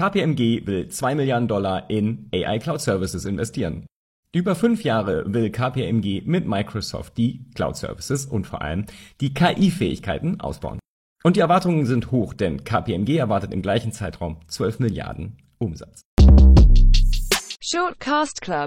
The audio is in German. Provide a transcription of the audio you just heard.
KPMG will 2 Milliarden Dollar in AI Cloud Services investieren. Über fünf Jahre will KPMG mit Microsoft die Cloud Services und vor allem die KI-Fähigkeiten ausbauen. Und die Erwartungen sind hoch, denn KPMG erwartet im gleichen Zeitraum 12 Milliarden Umsatz. Shortcast Club